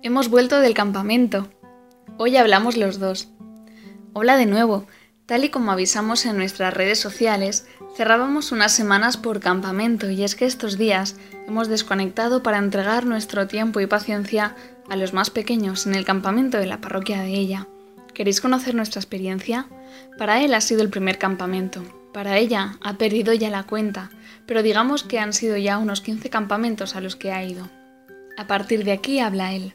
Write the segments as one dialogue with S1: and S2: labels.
S1: Hemos vuelto del campamento. Hoy hablamos los dos. Hola de nuevo. Tal y como avisamos en nuestras redes sociales, cerrábamos unas semanas por campamento y es que estos días hemos desconectado para entregar nuestro tiempo y paciencia a los más pequeños en el campamento de la parroquia de ella. ¿Queréis conocer nuestra experiencia? Para él ha sido el primer campamento. Para ella ha perdido ya la cuenta, pero digamos que han sido ya unos 15 campamentos a los que ha ido. A partir de aquí habla él.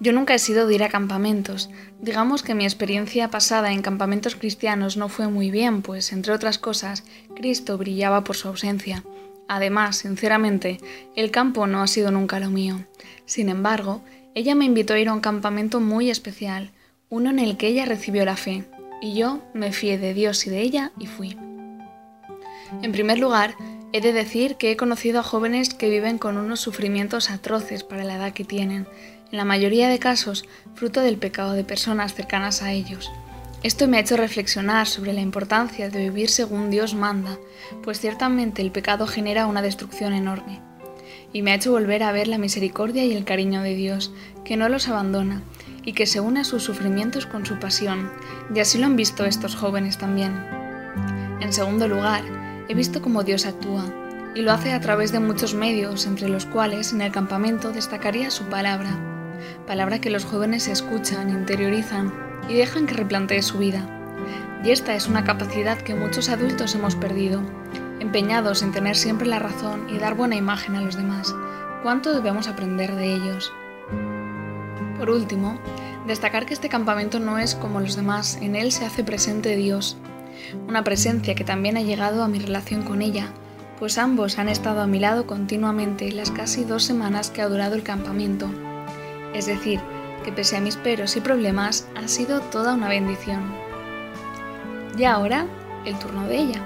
S1: Yo nunca he sido de ir a campamentos. Digamos que mi experiencia pasada en campamentos cristianos no fue muy bien, pues, entre otras cosas, Cristo brillaba por su ausencia. Además, sinceramente, el campo no ha sido nunca lo mío. Sin embargo, ella me invitó a ir a un campamento muy especial, uno en el que ella recibió la fe, y yo me fié de Dios y de ella y fui. En primer lugar, he de decir que he conocido a jóvenes que viven con unos sufrimientos atroces para la edad que tienen, en la mayoría de casos fruto del pecado de personas cercanas a ellos. Esto me ha hecho reflexionar sobre la importancia de vivir según Dios manda, pues ciertamente el pecado genera una destrucción enorme. Y me ha hecho volver a ver la misericordia y el cariño de Dios, que no los abandona y que se une a sus sufrimientos con su pasión, y así lo han visto estos jóvenes también. En segundo lugar, he visto cómo Dios actúa, y lo hace a través de muchos medios, entre los cuales en el campamento destacaría su palabra, palabra que los jóvenes escuchan, interiorizan y dejan que replantee su vida. Y esta es una capacidad que muchos adultos hemos perdido, empeñados en tener siempre la razón y dar buena imagen a los demás. ¿Cuánto debemos aprender de ellos? Por último, destacar que este campamento no es como los demás, en él se hace presente Dios, una presencia que también ha llegado a mi relación con ella, pues ambos han estado a mi lado continuamente las casi dos semanas que ha durado el campamento. Es decir, que pese a mis peros y problemas, ha sido toda una bendición. Y ahora, el turno de ella.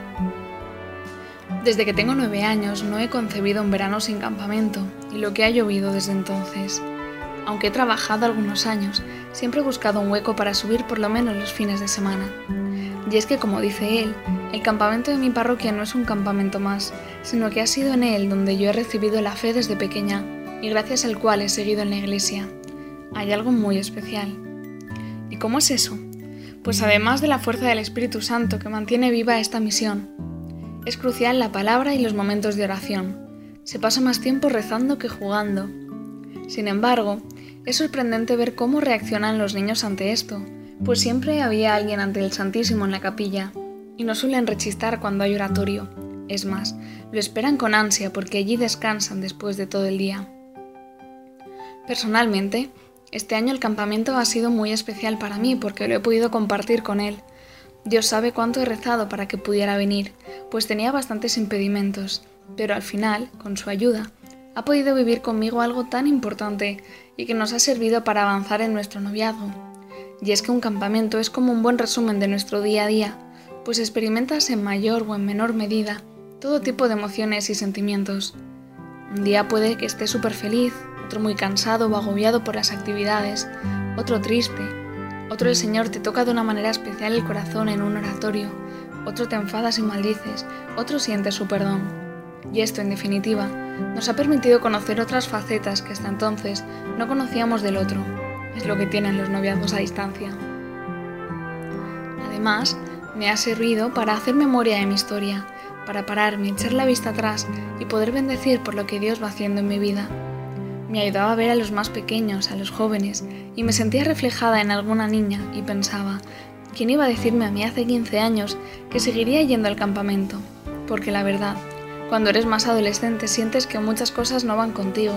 S1: Desde que tengo nueve años no he concebido un verano sin campamento, y lo que ha llovido desde entonces. Aunque he trabajado algunos años, siempre he buscado un hueco para subir por lo menos los fines de semana. Y es que, como dice él, el campamento de mi parroquia no es un campamento más, sino que ha sido en él donde yo he recibido la fe desde pequeña y gracias al cual he seguido en la iglesia hay algo muy especial. ¿Y cómo es eso? Pues además de la fuerza del Espíritu Santo que mantiene viva esta misión, es crucial la palabra y los momentos de oración. Se pasa más tiempo rezando que jugando. Sin embargo, es sorprendente ver cómo reaccionan los niños ante esto, pues siempre había alguien ante el Santísimo en la capilla, y no suelen rechistar cuando hay oratorio. Es más, lo esperan con ansia porque allí descansan después de todo el día. Personalmente, este año el campamento ha sido muy especial para mí porque lo he podido compartir con él. Dios sabe cuánto he rezado para que pudiera venir, pues tenía bastantes impedimentos, pero al final, con su ayuda, ha podido vivir conmigo algo tan importante y que nos ha servido para avanzar en nuestro noviazgo. Y es que un campamento es como un buen resumen de nuestro día a día, pues experimentas en mayor o en menor medida todo tipo de emociones y sentimientos. Un día puede que estés súper feliz, otro muy cansado o agobiado por las actividades, otro triste, otro el Señor te toca de una manera especial el corazón en un oratorio, otro te enfadas y maldices, otro siente su perdón. Y esto, en definitiva, nos ha permitido conocer otras facetas que hasta entonces no conocíamos del otro. Es lo que tienen los noviazgos a distancia. Además, me ha servido para hacer memoria de mi historia, para pararme, echar la vista atrás y poder bendecir por lo que Dios va haciendo en mi vida me ayudaba a ver a los más pequeños, a los jóvenes, y me sentía reflejada en alguna niña y pensaba, ¿quién iba a decirme a mí hace 15 años que seguiría yendo al campamento? Porque la verdad, cuando eres más adolescente sientes que muchas cosas no van contigo.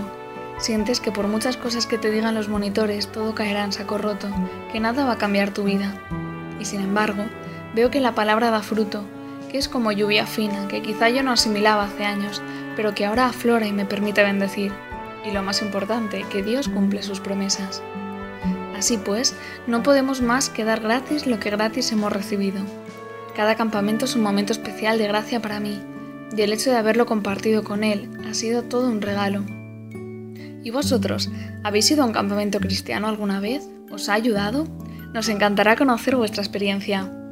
S1: Sientes que por muchas cosas que te digan los monitores todo caerá en saco roto, que nada va a cambiar tu vida. Y sin embargo, veo que la palabra da fruto, que es como lluvia fina, que quizá yo no asimilaba hace años, pero que ahora aflora y me permite bendecir y lo más importante, que Dios cumple sus promesas. Así pues, no podemos más que dar gratis lo que gratis hemos recibido. Cada campamento es un momento especial de gracia para mí, y el hecho de haberlo compartido con Él ha sido todo un regalo. ¿Y vosotros? ¿Habéis ido a un campamento cristiano alguna vez? ¿Os ha ayudado? Nos encantará conocer vuestra experiencia.